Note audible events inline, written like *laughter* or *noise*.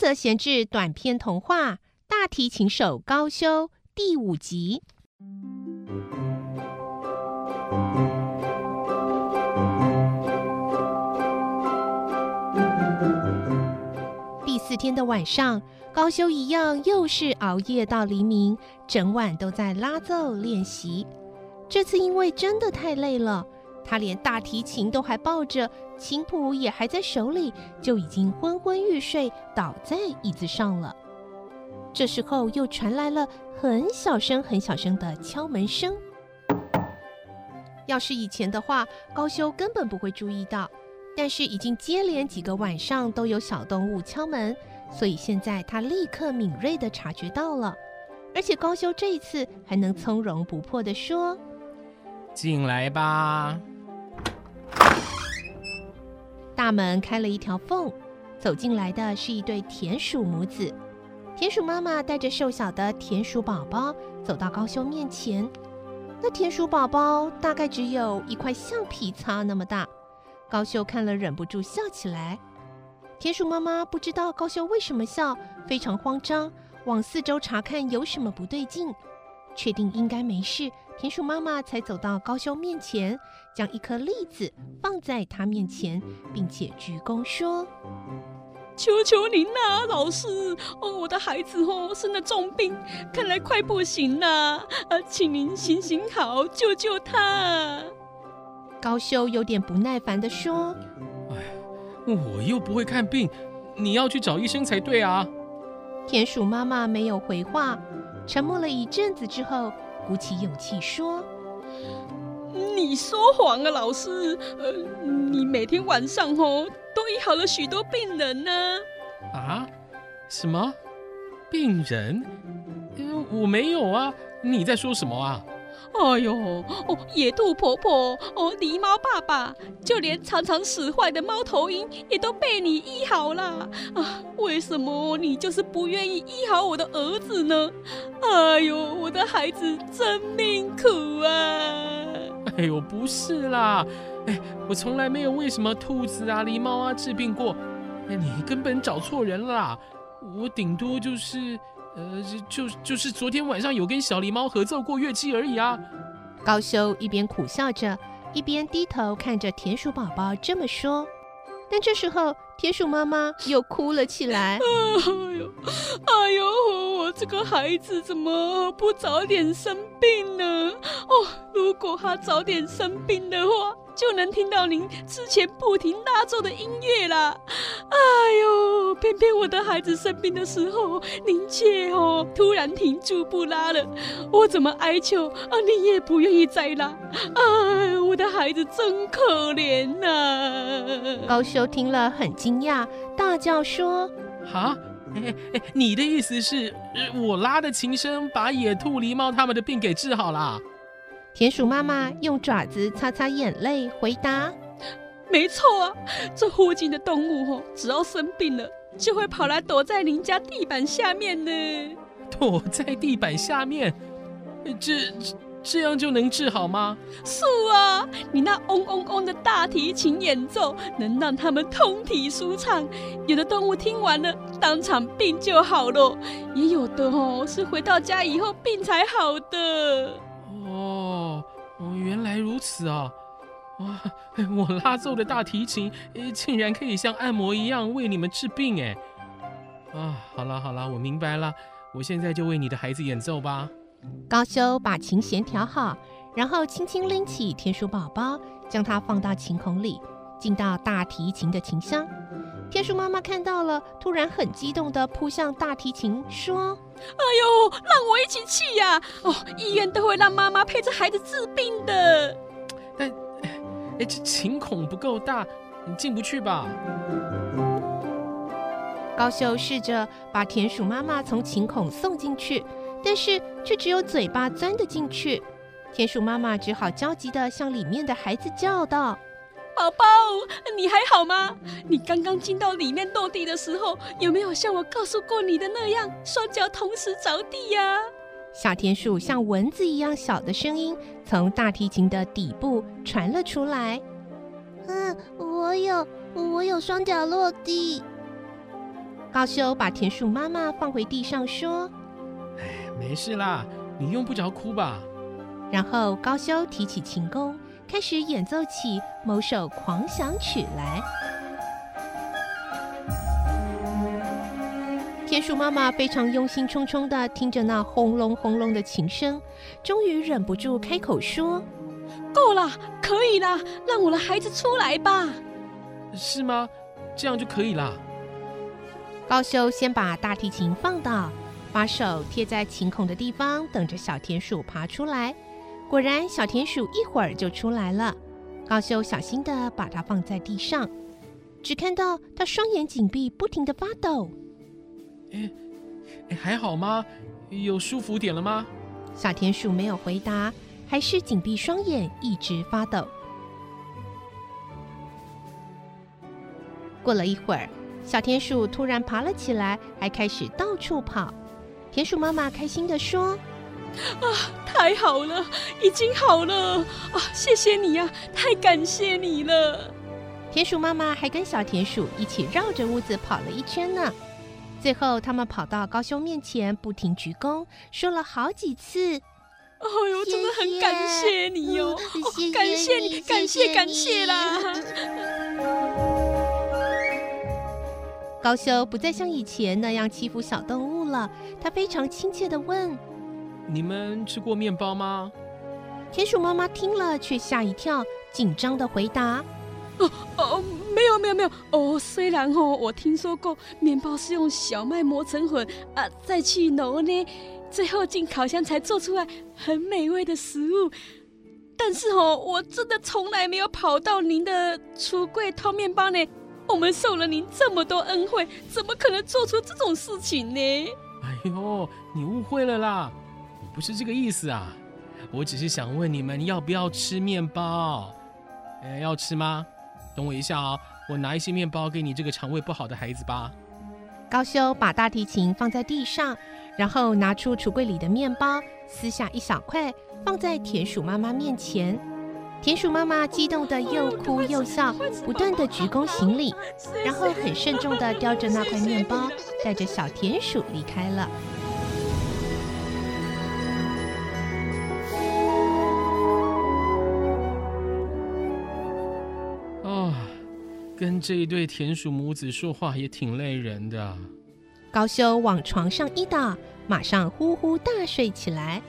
则闲置短篇童话《大提琴手高修》第五集。第四天的晚上，高修一样又是熬夜到黎明，整晚都在拉奏练习。这次因为真的太累了。他连大提琴都还抱着，琴谱也还在手里，就已经昏昏欲睡，倒在椅子上了。这时候又传来了很小声、很小声的敲门声。要是以前的话，高修根本不会注意到，但是已经接连几个晚上都有小动物敲门，所以现在他立刻敏锐地察觉到了。而且高修这一次还能从容不迫地说：“进来吧。”大门开了一条缝，走进来的是一对田鼠母子。田鼠妈妈带着瘦小的田鼠宝宝走到高修面前。那田鼠宝宝大概只有一块橡皮擦那么大。高修看了忍不住笑起来。田鼠妈妈不知道高修为什么笑，非常慌张，往四周查看有什么不对劲。确定应该没事，田鼠妈妈才走到高修面前，将一颗栗子放在他面前，并且鞠躬说：“求求您啦，老师哦，我的孩子哦生了重病，看来快不行了，啊，请您行行好，救救他。”高修有点不耐烦的说：“哎，我又不会看病，你要去找医生才对啊。”田鼠妈妈没有回话。沉默了一阵子之后，鼓起勇气说：“你说谎啊，老师！呃，你每天晚上哦都医好了许多病人呢。”啊？什么病人？我没有啊！你在说什么啊？哎呦，哦，野兔婆婆，哦，狸猫爸爸，就连常常使坏的猫头鹰也都被你医好了啊！为什么你就是不愿意医好我的儿子呢？哎呦，我的孩子真命苦啊！哎呦，不是啦，哎，我从来没有为什么兔子啊、狸猫啊治病过，哎，你根本找错人了，我顶多就是。呃，就就是昨天晚上有跟小狸猫合奏过乐器而已啊。高修一边苦笑着，一边低头看着田鼠宝宝这么说。但这时候，田鼠妈妈又哭了起来。*laughs* 哎呦，哎呦，我这个孩子怎么不早点生病呢？哦，如果他早点生病的话。就能听到您之前不停拉奏的音乐啦。哎呦，偏偏我的孩子生病的时候，您却哦突然停住不拉了，我怎么哀求啊，你也不愿意再拉。哎，我的孩子真可怜呐！高修听了很惊讶，大叫说：“哈，哎 *laughs* 哎，你的意思是，我拉的琴声把野兔、狸猫他们的病给治好了？”田鼠妈妈用爪子擦擦眼泪，回答：“没错啊，这附近的动物哦，只要生病了，就会跑来躲在您家地板下面呢。躲在地板下面，这这样就能治好吗？是啊，你那嗡嗡嗡的大提琴演奏，能让他们通体舒畅。有的动物听完了，当场病就好了；也有的哦，是回到家以后病才好的。”哦哦，原来如此啊！哇，我拉奏的大提琴，竟然可以像按摩一样为你们治病哎！啊，好了好了，我明白了，我现在就为你的孩子演奏吧。高修把琴弦调好，然后轻轻拎起田鼠宝宝，将它放到琴孔里，进到大提琴的琴箱。田鼠妈妈看到了，突然很激动的扑向大提琴，说：“哎呦，让我一起去呀！哦，医院都会让妈妈陪着孩子治病的。但，哎，这琴孔不够大，你进不去吧？”高修试着把田鼠妈妈从琴孔送进去，但是却只有嘴巴钻得进去。田鼠妈妈只好焦急地向里面的孩子叫道。宝宝，你还好吗？你刚刚进到里面落地的时候，有没有像我告诉过你的那样，双脚同时着地呀？小田鼠像蚊子一样小的声音从大提琴的底部传了出来。嗯，我有，我有双脚落地。高修把田鼠妈妈放回地上，说哎，没事啦，你用不着哭吧？然后高修提起琴弓，开始演奏起某首狂想曲来。田鼠妈妈非常忧心忡忡的听着那轰隆轰隆的琴声，终于忍不住开口说：“够了，可以了，让我的孩子出来吧。”是吗？这样就可以啦。高修先把大提琴放倒，把手贴在琴孔的地方，等着小田鼠爬出来。果然，小田鼠一会儿就出来了。高修小心的把它放在地上，只看到它双眼紧闭，不停的发抖。哎，哎，还好吗？有舒服点了吗？小田鼠没有回答，还是紧闭双眼，一直发抖。过了一会儿，小田鼠突然爬了起来，还开始到处跑。田鼠妈妈开心的说：“啊，太好了，已经好了啊！谢谢你呀，太感谢你了。”田鼠妈妈还跟小田鼠一起绕着屋子跑了一圈呢。最后，他们跑到高修面前，不停鞠躬，说了好几次：“哎呦，真的很感谢你哟，感谢你，感谢感谢啦！”高修不再像以前那样欺负小动物了，他非常亲切的问：“你们吃过面包吗？”田鼠妈妈听了却吓一跳，紧张的回答：“哦哦。”没有没有没有哦，虽然哦，我听说过面包是用小麦磨成粉啊，再去揉呢，最后进烤箱才做出来很美味的食物。但是哦，我真的从来没有跑到您的橱柜偷面包呢。我们受了您这么多恩惠，怎么可能做出这种事情呢？哎呦，你误会了啦，我不是这个意思啊，我只是想问你们要不要吃面包？哎，要吃吗？等我一下啊，我拿一些面包给你这个肠胃不好的孩子吧。高修把大提琴放在地上，然后拿出橱柜里的面包，撕下一小块放在田鼠妈妈面前。田鼠妈妈激动的又哭又笑，不断的鞠躬行礼，然后很慎重的叼着那块面包，带着小田鼠离开了。跟这一对田鼠母子说话也挺累人的。高修往床上一倒，马上呼呼大睡起来。